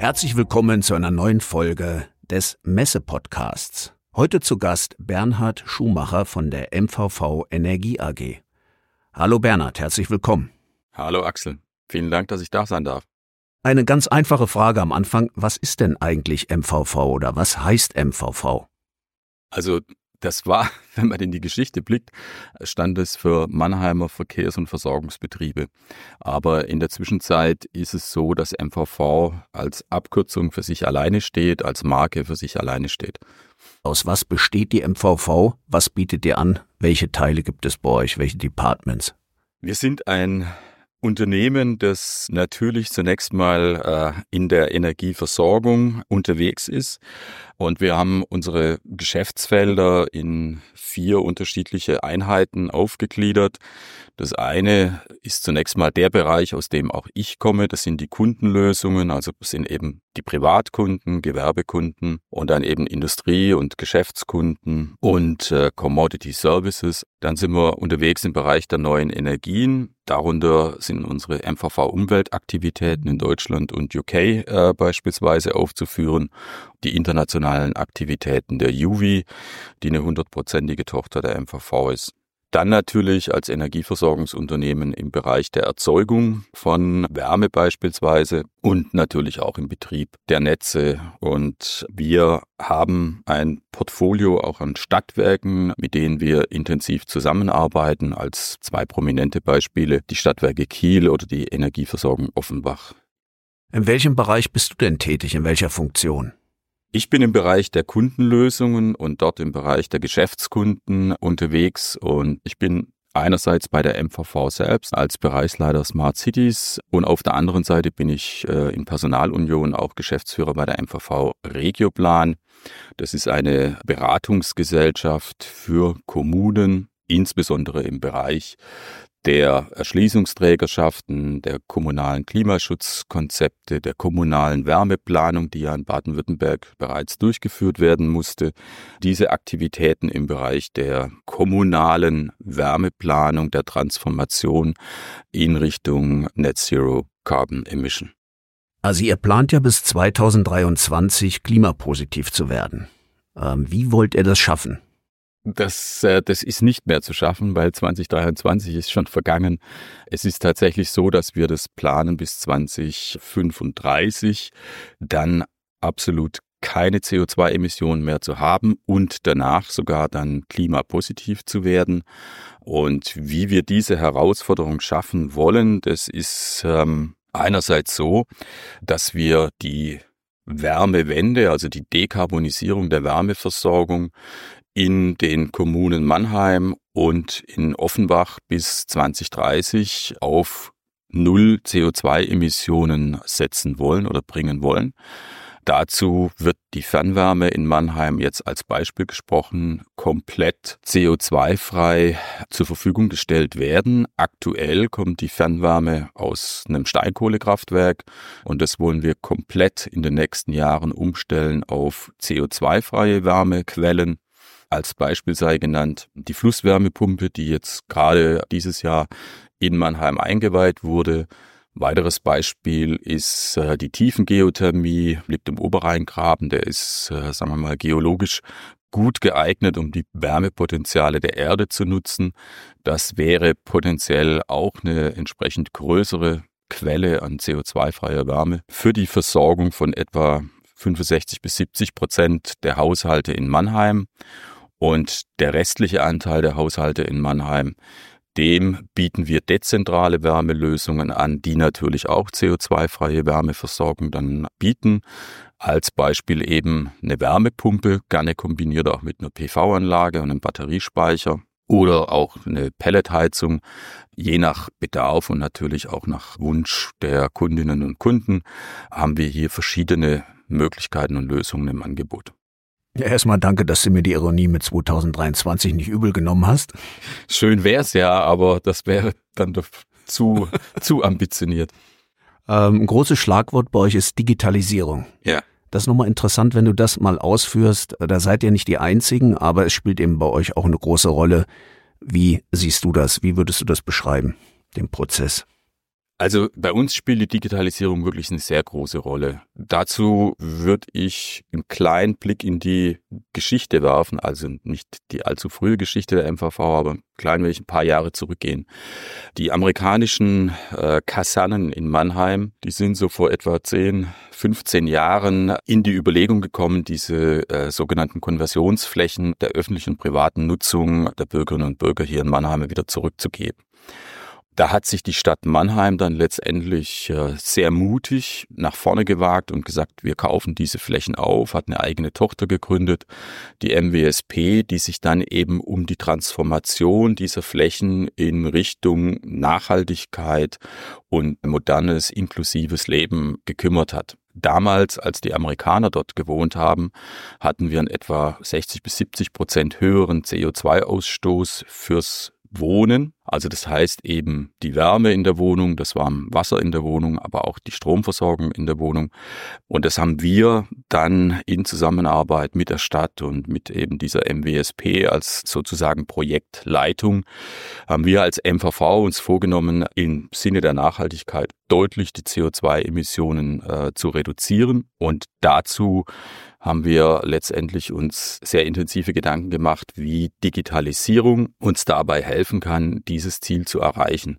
Herzlich willkommen zu einer neuen Folge des Messe-Podcasts. Heute zu Gast Bernhard Schumacher von der MVV Energie AG. Hallo Bernhard, herzlich willkommen. Hallo Axel, vielen Dank, dass ich da sein darf. Eine ganz einfache Frage am Anfang, was ist denn eigentlich MVV oder was heißt MVV? Also das war, wenn man in die Geschichte blickt, stand es für Mannheimer Verkehrs- und Versorgungsbetriebe. Aber in der Zwischenzeit ist es so, dass MVV als Abkürzung für sich alleine steht, als Marke für sich alleine steht. Aus was besteht die MVV? Was bietet ihr an? Welche Teile gibt es bei euch? Welche Departments? Wir sind ein Unternehmen, das natürlich zunächst mal äh, in der Energieversorgung unterwegs ist. Und wir haben unsere Geschäftsfelder in vier unterschiedliche Einheiten aufgegliedert. Das eine ist zunächst mal der Bereich, aus dem auch ich komme. Das sind die Kundenlösungen, also das sind eben die Privatkunden, Gewerbekunden und dann eben Industrie- und Geschäftskunden und äh, Commodity Services. Dann sind wir unterwegs im Bereich der neuen Energien. Darunter sind unsere MVV-Umweltaktivitäten in Deutschland und UK äh, beispielsweise aufzuführen. Die internationalen Aktivitäten der UVI, die eine hundertprozentige Tochter der MVV ist. Dann natürlich als Energieversorgungsunternehmen im Bereich der Erzeugung von Wärme beispielsweise und natürlich auch im Betrieb der Netze. Und wir haben ein Portfolio auch an Stadtwerken, mit denen wir intensiv zusammenarbeiten. Als zwei prominente Beispiele die Stadtwerke Kiel oder die Energieversorgung Offenbach. In welchem Bereich bist du denn tätig? In welcher Funktion? Ich bin im Bereich der Kundenlösungen und dort im Bereich der Geschäftskunden unterwegs und ich bin einerseits bei der MVV selbst als Bereichsleiter Smart Cities und auf der anderen Seite bin ich äh, in Personalunion auch Geschäftsführer bei der MVV Regioplan. Das ist eine Beratungsgesellschaft für Kommunen, insbesondere im Bereich der Erschließungsträgerschaften, der kommunalen Klimaschutzkonzepte, der kommunalen Wärmeplanung, die ja in Baden-Württemberg bereits durchgeführt werden musste. Diese Aktivitäten im Bereich der kommunalen Wärmeplanung, der Transformation in Richtung Net Zero Carbon Emission. Also ihr plant ja bis 2023 klimapositiv zu werden. Ähm, wie wollt ihr das schaffen? Das, äh, das ist nicht mehr zu schaffen, weil 2023 ist schon vergangen. Es ist tatsächlich so, dass wir das planen bis 2035, dann absolut keine CO2-Emissionen mehr zu haben und danach sogar dann klimapositiv zu werden. Und wie wir diese Herausforderung schaffen wollen, das ist ähm, einerseits so, dass wir die Wärmewende, also die Dekarbonisierung der Wärmeversorgung in den Kommunen Mannheim und in Offenbach bis 2030 auf Null CO2-Emissionen setzen wollen oder bringen wollen. Dazu wird die Fernwärme in Mannheim jetzt als Beispiel gesprochen komplett CO2-frei zur Verfügung gestellt werden. Aktuell kommt die Fernwärme aus einem Steinkohlekraftwerk und das wollen wir komplett in den nächsten Jahren umstellen auf CO2-freie Wärmequellen. Als Beispiel sei genannt die Flusswärmepumpe, die jetzt gerade dieses Jahr in Mannheim eingeweiht wurde. Weiteres Beispiel ist äh, die Tiefengeothermie, liegt im Oberrheingraben. Der ist, äh, sagen wir mal, geologisch gut geeignet, um die Wärmepotenziale der Erde zu nutzen. Das wäre potenziell auch eine entsprechend größere Quelle an CO2-freier Wärme für die Versorgung von etwa 65 bis 70 Prozent der Haushalte in Mannheim. Und der restliche Anteil der Haushalte in Mannheim, dem bieten wir dezentrale Wärmelösungen an, die natürlich auch CO2-freie Wärmeversorgung dann bieten. Als Beispiel eben eine Wärmepumpe, gerne kombiniert auch mit einer PV-Anlage und einem Batteriespeicher oder auch eine Pelletheizung, je nach Bedarf und natürlich auch nach Wunsch der Kundinnen und Kunden haben wir hier verschiedene Möglichkeiten und Lösungen im Angebot. Ja, erstmal danke, dass du mir die Ironie mit 2023 nicht übel genommen hast. Schön wär's ja, aber das wäre dann doch zu, zu ambitioniert. Ähm, ein großes Schlagwort bei euch ist Digitalisierung. Ja. Das ist nochmal interessant, wenn du das mal ausführst. Da seid ihr nicht die Einzigen, aber es spielt eben bei euch auch eine große Rolle. Wie siehst du das? Wie würdest du das beschreiben, den Prozess? Also bei uns spielt die Digitalisierung wirklich eine sehr große Rolle. Dazu würde ich einen kleinen Blick in die Geschichte werfen, also nicht die allzu frühe Geschichte der MVV, aber klein will ich ein paar Jahre zurückgehen. Die amerikanischen äh, Kasernen in Mannheim, die sind so vor etwa 10, 15 Jahren in die Überlegung gekommen, diese äh, sogenannten Konversionsflächen der öffentlichen und privaten Nutzung der Bürgerinnen und Bürger hier in Mannheim wieder zurückzugeben. Da hat sich die Stadt Mannheim dann letztendlich äh, sehr mutig nach vorne gewagt und gesagt, wir kaufen diese Flächen auf, hat eine eigene Tochter gegründet, die MWSP, die sich dann eben um die Transformation dieser Flächen in Richtung Nachhaltigkeit und modernes, inklusives Leben gekümmert hat. Damals, als die Amerikaner dort gewohnt haben, hatten wir einen etwa 60 bis 70 Prozent höheren CO2-Ausstoß fürs Wohnen. Also das heißt eben die Wärme in der Wohnung, das warme Wasser in der Wohnung, aber auch die Stromversorgung in der Wohnung. Und das haben wir dann in Zusammenarbeit mit der Stadt und mit eben dieser MWSP als sozusagen Projektleitung, haben wir als MVV uns vorgenommen, im Sinne der Nachhaltigkeit deutlich die CO2-Emissionen äh, zu reduzieren. Und dazu haben wir letztendlich uns sehr intensive Gedanken gemacht, wie Digitalisierung uns dabei helfen kann, dieses Ziel zu erreichen.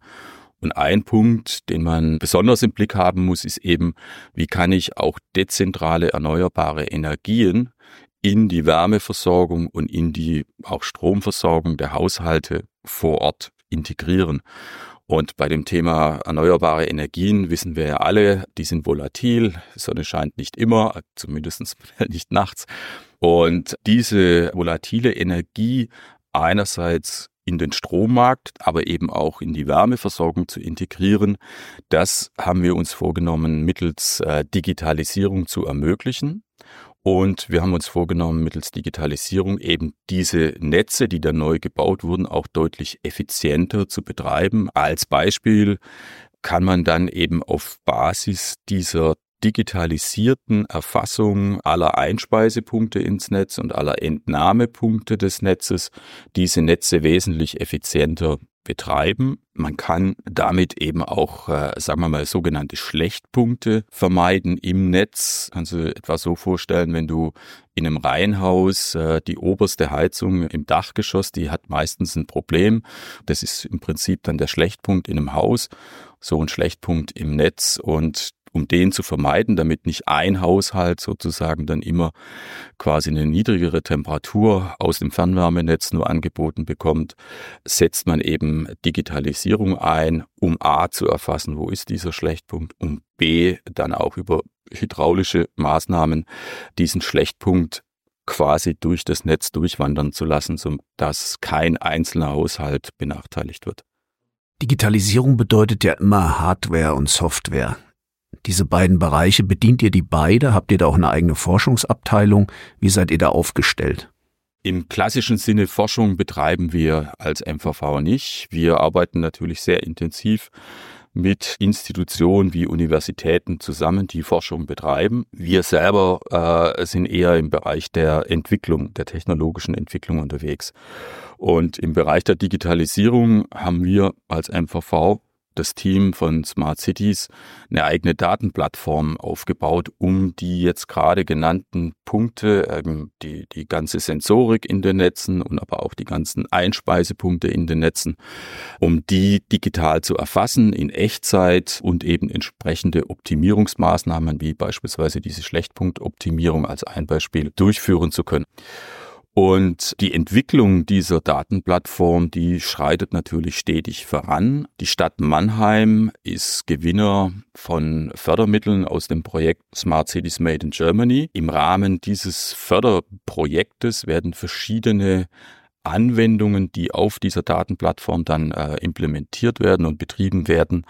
Und ein Punkt, den man besonders im Blick haben muss, ist eben, wie kann ich auch dezentrale erneuerbare Energien in die Wärmeversorgung und in die auch Stromversorgung der Haushalte vor Ort integrieren. Und bei dem Thema erneuerbare Energien wissen wir ja alle, die sind volatil. Die Sonne scheint nicht immer, zumindest nicht nachts. Und diese volatile Energie einerseits in den Strommarkt, aber eben auch in die Wärmeversorgung zu integrieren. Das haben wir uns vorgenommen, mittels äh, Digitalisierung zu ermöglichen. Und wir haben uns vorgenommen, mittels Digitalisierung eben diese Netze, die da neu gebaut wurden, auch deutlich effizienter zu betreiben. Als Beispiel kann man dann eben auf Basis dieser digitalisierten Erfassung aller Einspeisepunkte ins Netz und aller Entnahmepunkte des Netzes diese Netze wesentlich effizienter betreiben. Man kann damit eben auch, äh, sagen wir mal, sogenannte Schlechtpunkte vermeiden im Netz. Kannst du etwa so vorstellen, wenn du in einem Reihenhaus äh, die oberste Heizung im Dachgeschoss, die hat meistens ein Problem. Das ist im Prinzip dann der Schlechtpunkt in einem Haus, so ein Schlechtpunkt im Netz und um den zu vermeiden, damit nicht ein Haushalt sozusagen dann immer quasi eine niedrigere Temperatur aus dem Fernwärmenetz nur angeboten bekommt, setzt man eben Digitalisierung ein, um A zu erfassen, wo ist dieser Schlechtpunkt, um B dann auch über hydraulische Maßnahmen diesen Schlechtpunkt quasi durch das Netz durchwandern zu lassen, sodass kein einzelner Haushalt benachteiligt wird. Digitalisierung bedeutet ja immer Hardware und Software diese beiden Bereiche, bedient ihr die beide? Habt ihr da auch eine eigene Forschungsabteilung? Wie seid ihr da aufgestellt? Im klassischen Sinne Forschung betreiben wir als MVV nicht. Wir arbeiten natürlich sehr intensiv mit Institutionen wie Universitäten zusammen, die Forschung betreiben. Wir selber äh, sind eher im Bereich der Entwicklung, der technologischen Entwicklung unterwegs. Und im Bereich der Digitalisierung haben wir als MVV das Team von Smart Cities eine eigene Datenplattform aufgebaut, um die jetzt gerade genannten Punkte, ähm, die, die ganze Sensorik in den Netzen und aber auch die ganzen Einspeisepunkte in den Netzen, um die digital zu erfassen in Echtzeit und eben entsprechende Optimierungsmaßnahmen wie beispielsweise diese Schlechtpunktoptimierung als ein Beispiel durchführen zu können. Und die Entwicklung dieser Datenplattform, die schreitet natürlich stetig voran. Die Stadt Mannheim ist Gewinner von Fördermitteln aus dem Projekt Smart Cities Made in Germany. Im Rahmen dieses Förderprojektes werden verschiedene Anwendungen, die auf dieser Datenplattform dann äh, implementiert werden und betrieben werden,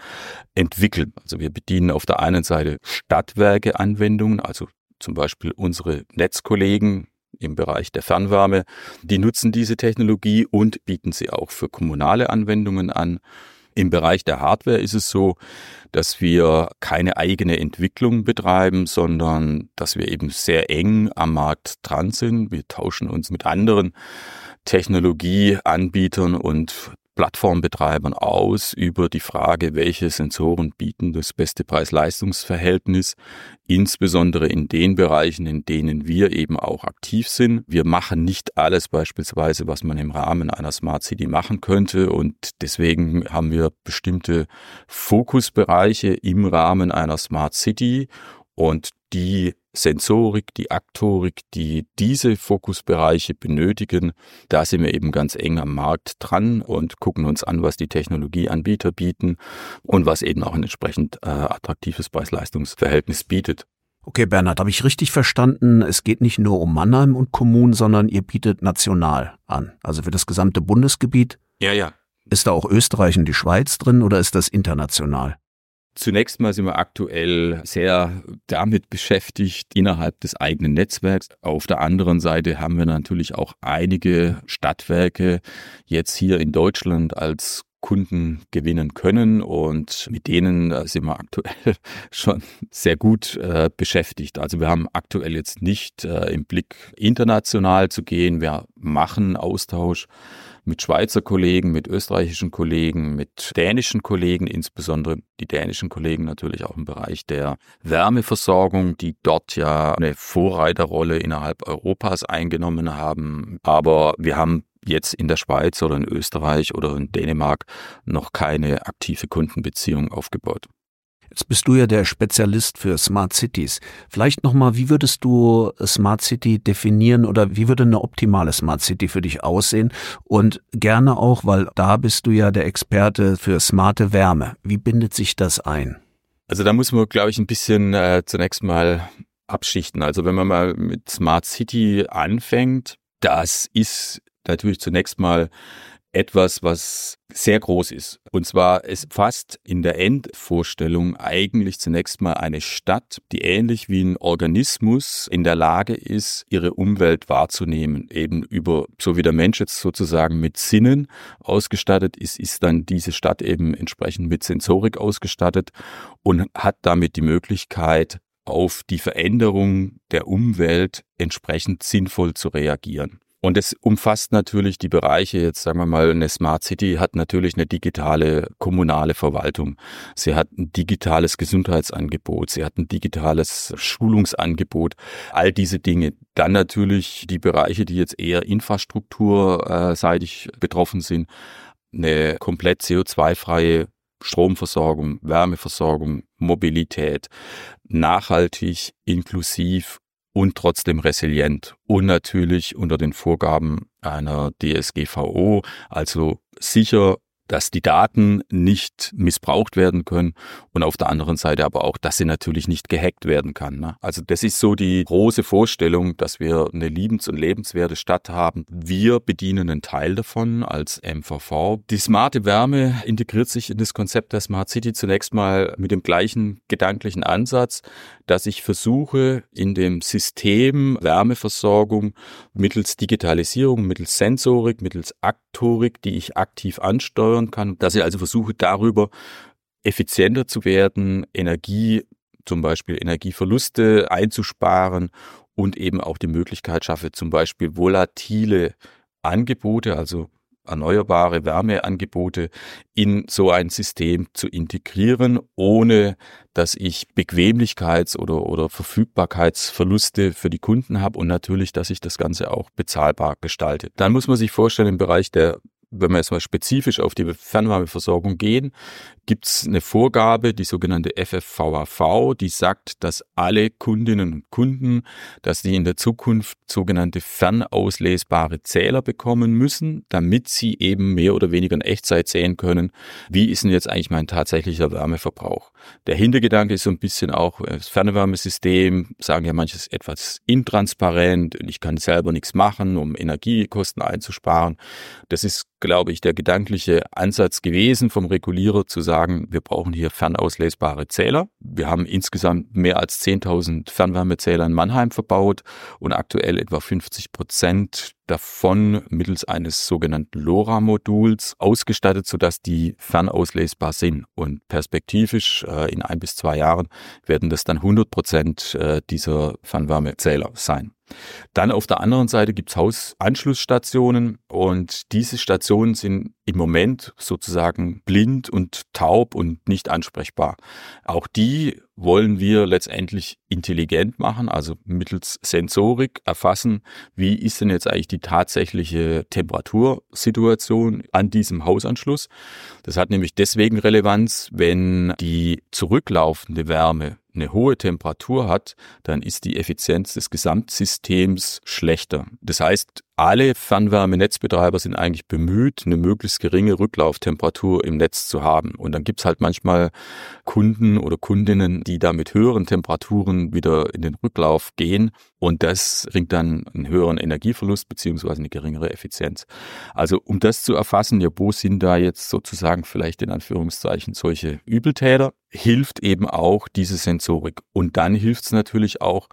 entwickelt. Also wir bedienen auf der einen Seite Stadtwerke-Anwendungen, also zum Beispiel unsere Netzkollegen im Bereich der Fernwärme. Die nutzen diese Technologie und bieten sie auch für kommunale Anwendungen an. Im Bereich der Hardware ist es so, dass wir keine eigene Entwicklung betreiben, sondern dass wir eben sehr eng am Markt dran sind. Wir tauschen uns mit anderen Technologieanbietern und Plattformbetreibern aus über die Frage, welche Sensoren bieten das beste Preis-Leistungs-Verhältnis, insbesondere in den Bereichen, in denen wir eben auch aktiv sind. Wir machen nicht alles beispielsweise, was man im Rahmen einer Smart City machen könnte und deswegen haben wir bestimmte Fokusbereiche im Rahmen einer Smart City und die Sensorik, die Aktorik, die diese Fokusbereiche benötigen, da sind wir eben ganz eng am Markt dran und gucken uns an, was die Technologieanbieter bieten und was eben auch ein entsprechend äh, attraktives Preis-Leistungs-Verhältnis bietet. Okay, Bernhard, habe ich richtig verstanden? Es geht nicht nur um Mannheim und Kommunen, sondern ihr bietet national an, also für das gesamte Bundesgebiet. Ja, ja. Ist da auch Österreich und die Schweiz drin oder ist das international? Zunächst mal sind wir aktuell sehr damit beschäftigt innerhalb des eigenen Netzwerks. Auf der anderen Seite haben wir natürlich auch einige Stadtwerke jetzt hier in Deutschland als Kunden gewinnen können und mit denen äh, sind wir aktuell schon sehr gut äh, beschäftigt. Also wir haben aktuell jetzt nicht äh, im Blick international zu gehen. Wir machen Austausch mit Schweizer Kollegen, mit österreichischen Kollegen, mit dänischen Kollegen, insbesondere die dänischen Kollegen natürlich auch im Bereich der Wärmeversorgung, die dort ja eine Vorreiterrolle innerhalb Europas eingenommen haben. Aber wir haben jetzt in der Schweiz oder in Österreich oder in Dänemark noch keine aktive Kundenbeziehung aufgebaut. Jetzt bist du ja der Spezialist für Smart Cities. Vielleicht nochmal, wie würdest du Smart City definieren oder wie würde eine optimale Smart City für dich aussehen? Und gerne auch, weil da bist du ja der Experte für smarte Wärme. Wie bindet sich das ein? Also da muss man, glaube ich, ein bisschen äh, zunächst mal abschichten. Also wenn man mal mit Smart City anfängt, das ist natürlich zunächst mal etwas, was sehr groß ist. Und zwar es fasst in der Endvorstellung eigentlich zunächst mal eine Stadt, die ähnlich wie ein Organismus in der Lage ist, ihre Umwelt wahrzunehmen. Eben über, so wie der Mensch jetzt sozusagen mit Sinnen ausgestattet ist, ist dann diese Stadt eben entsprechend mit Sensorik ausgestattet und hat damit die Möglichkeit, auf die Veränderung der Umwelt entsprechend sinnvoll zu reagieren. Und es umfasst natürlich die Bereiche, jetzt sagen wir mal, eine Smart City hat natürlich eine digitale kommunale Verwaltung. Sie hat ein digitales Gesundheitsangebot, sie hat ein digitales Schulungsangebot, all diese Dinge. Dann natürlich die Bereiche, die jetzt eher infrastrukturseitig betroffen sind, eine komplett CO2-freie Stromversorgung, Wärmeversorgung, Mobilität, nachhaltig, inklusiv und trotzdem resilient und natürlich unter den Vorgaben einer DSGVO, also sicher dass die Daten nicht missbraucht werden können und auf der anderen Seite aber auch, dass sie natürlich nicht gehackt werden kann. Ne? Also das ist so die große Vorstellung, dass wir eine liebens- und lebenswerte Stadt haben. Wir bedienen einen Teil davon als MVV. Die smarte Wärme integriert sich in das Konzept der Smart City zunächst mal mit dem gleichen gedanklichen Ansatz, dass ich versuche, in dem System Wärmeversorgung mittels Digitalisierung, mittels Sensorik, mittels Aktorik, die ich aktiv ansteuere, steuern kann, dass ich also versuche, darüber effizienter zu werden, Energie, zum Beispiel Energieverluste einzusparen und eben auch die Möglichkeit schaffe, zum Beispiel volatile Angebote, also erneuerbare Wärmeangebote in so ein System zu integrieren, ohne dass ich Bequemlichkeits- oder, oder Verfügbarkeitsverluste für die Kunden habe und natürlich, dass ich das Ganze auch bezahlbar gestalte. Dann muss man sich vorstellen, im Bereich der wenn wir jetzt mal spezifisch auf die Fernwärmeversorgung gehen, gibt es eine Vorgabe, die sogenannte FFVAV, die sagt, dass alle Kundinnen und Kunden, dass die in der Zukunft sogenannte fernauslesbare Zähler bekommen müssen, damit sie eben mehr oder weniger in Echtzeit sehen können, wie ist denn jetzt eigentlich mein tatsächlicher Wärmeverbrauch. Der Hintergedanke ist so ein bisschen auch, äh, das Fernwärmesystem, sagen ja manches etwas intransparent und ich kann selber nichts machen, um Energiekosten einzusparen. Das ist glaube ich, der gedankliche Ansatz gewesen vom Regulierer zu sagen, wir brauchen hier fernauslesbare Zähler. Wir haben insgesamt mehr als 10.000 Fernwärmezähler in Mannheim verbaut und aktuell etwa 50 Prozent davon mittels eines sogenannten LoRa-Moduls ausgestattet, sodass die fernauslesbar sind. Und perspektivisch äh, in ein bis zwei Jahren werden das dann 100 Prozent äh, dieser Fernwärmezähler sein. Dann auf der anderen Seite gibt's Hausanschlussstationen und diese Stationen sind im Moment sozusagen blind und taub und nicht ansprechbar. Auch die wollen wir letztendlich intelligent machen, also mittels Sensorik erfassen, wie ist denn jetzt eigentlich die tatsächliche Temperatursituation an diesem Hausanschluss. Das hat nämlich deswegen Relevanz, wenn die zurücklaufende Wärme eine hohe Temperatur hat, dann ist die Effizienz des Gesamtsystems schlechter. Das heißt, alle Fernwärmenetzbetreiber sind eigentlich bemüht, eine möglichst geringe Rücklauftemperatur im Netz zu haben. Und dann gibt's halt manchmal Kunden oder Kundinnen, die da mit höheren Temperaturen wieder in den Rücklauf gehen. Und das bringt dann einen höheren Energieverlust beziehungsweise eine geringere Effizienz. Also um das zu erfassen, ja, wo sind da jetzt sozusagen vielleicht in Anführungszeichen solche Übeltäter, hilft eben auch diese Sensorik. Und dann hilft es natürlich auch,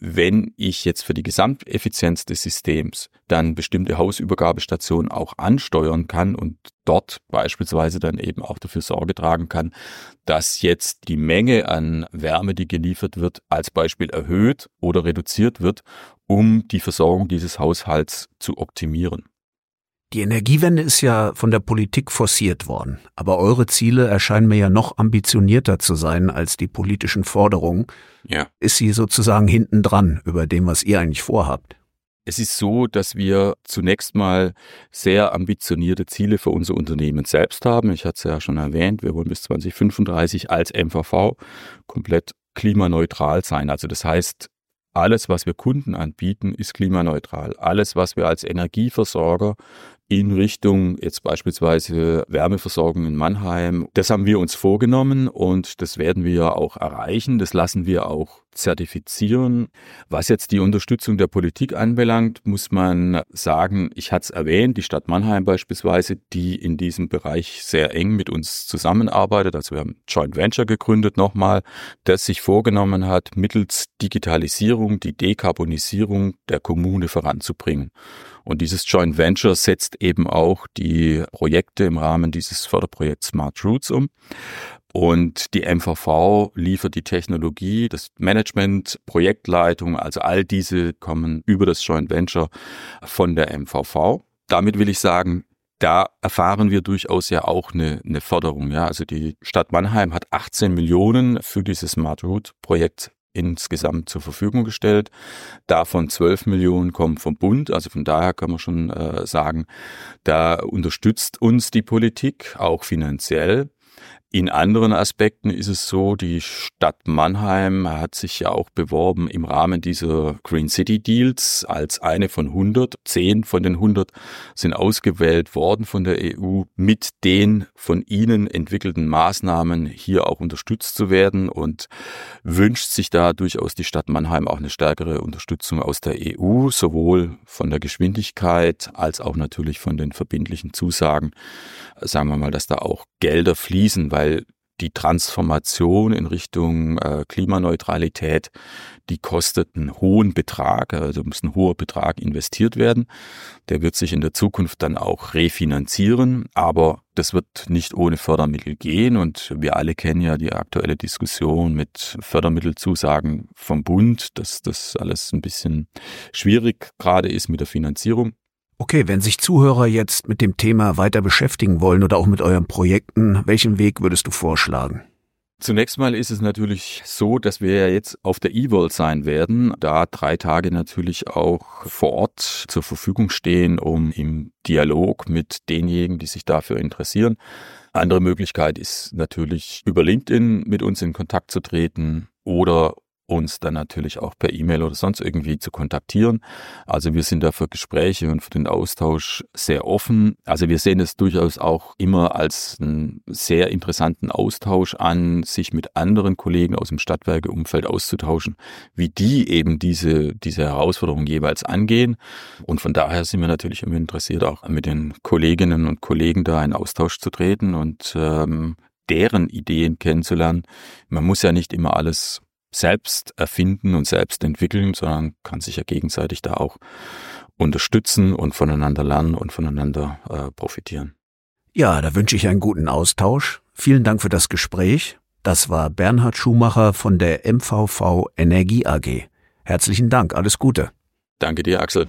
wenn ich jetzt für die Gesamteffizienz des Systems dann bestimmte Hausübergabestationen auch ansteuern kann und dort beispielsweise dann eben auch dafür Sorge tragen kann, dass jetzt die Menge an Wärme, die geliefert wird, als Beispiel erhöht oder reduziert wird, um die Versorgung dieses Haushalts zu optimieren. Die Energiewende ist ja von der Politik forciert worden, aber eure Ziele erscheinen mir ja noch ambitionierter zu sein als die politischen Forderungen. Ja. Ist sie sozusagen hinten dran über dem, was ihr eigentlich vorhabt? Es ist so, dass wir zunächst mal sehr ambitionierte Ziele für unser Unternehmen selbst haben. Ich hatte es ja schon erwähnt, wir wollen bis 2035 als MVV komplett klimaneutral sein. Also das heißt, alles, was wir Kunden anbieten, ist klimaneutral. Alles, was wir als Energieversorger in Richtung jetzt beispielsweise Wärmeversorgung in Mannheim. Das haben wir uns vorgenommen und das werden wir auch erreichen. Das lassen wir auch zertifizieren. Was jetzt die Unterstützung der Politik anbelangt, muss man sagen, ich hatte es erwähnt, die Stadt Mannheim beispielsweise, die in diesem Bereich sehr eng mit uns zusammenarbeitet. Also wir haben Joint Venture gegründet nochmal, das sich vorgenommen hat, mittels Digitalisierung die Dekarbonisierung der Kommune voranzubringen. Und dieses Joint Venture setzt eben auch die Projekte im Rahmen dieses Förderprojekts Smart Roots um. Und die MVV liefert die Technologie, das Management, Projektleitung, also all diese kommen über das Joint Venture von der MVV. Damit will ich sagen, da erfahren wir durchaus ja auch eine, eine Förderung. Ja, also die Stadt Mannheim hat 18 Millionen für dieses Smart Route Projekt insgesamt zur Verfügung gestellt. Davon 12 Millionen kommen vom Bund. Also von daher kann man schon äh, sagen, da unterstützt uns die Politik auch finanziell. In anderen Aspekten ist es so, die Stadt Mannheim hat sich ja auch beworben im Rahmen dieser Green City Deals als eine von 100. Zehn von den 100 sind ausgewählt worden von der EU, mit den von ihnen entwickelten Maßnahmen hier auch unterstützt zu werden und wünscht sich da durchaus die Stadt Mannheim auch eine stärkere Unterstützung aus der EU, sowohl von der Geschwindigkeit als auch natürlich von den verbindlichen Zusagen. Sagen wir mal, dass da auch Gelder fließen, weil die Transformation in Richtung äh, Klimaneutralität, die kostet einen hohen Betrag, also muss ein hoher Betrag investiert werden. Der wird sich in der Zukunft dann auch refinanzieren, aber das wird nicht ohne Fördermittel gehen und wir alle kennen ja die aktuelle Diskussion mit Fördermittelzusagen vom Bund, dass das alles ein bisschen schwierig gerade ist mit der Finanzierung. Okay, wenn sich Zuhörer jetzt mit dem Thema weiter beschäftigen wollen oder auch mit euren Projekten, welchen Weg würdest du vorschlagen? Zunächst mal ist es natürlich so, dass wir ja jetzt auf der E-World sein werden, da drei Tage natürlich auch vor Ort zur Verfügung stehen, um im Dialog mit denjenigen, die sich dafür interessieren. Andere Möglichkeit ist natürlich über LinkedIn mit uns in Kontakt zu treten oder uns dann natürlich auch per E-Mail oder sonst irgendwie zu kontaktieren. Also wir sind da für Gespräche und für den Austausch sehr offen. Also wir sehen es durchaus auch immer als einen sehr interessanten Austausch an, sich mit anderen Kollegen aus dem Stadtwerkeumfeld auszutauschen, wie die eben diese, diese Herausforderung jeweils angehen. Und von daher sind wir natürlich immer interessiert, auch mit den Kolleginnen und Kollegen da in Austausch zu treten und ähm, deren Ideen kennenzulernen. Man muss ja nicht immer alles selbst erfinden und selbst entwickeln, sondern kann sich ja gegenseitig da auch unterstützen und voneinander lernen und voneinander äh, profitieren. Ja, da wünsche ich einen guten Austausch. Vielen Dank für das Gespräch. Das war Bernhard Schumacher von der MVV Energie AG. Herzlichen Dank, alles Gute. Danke dir, Axel.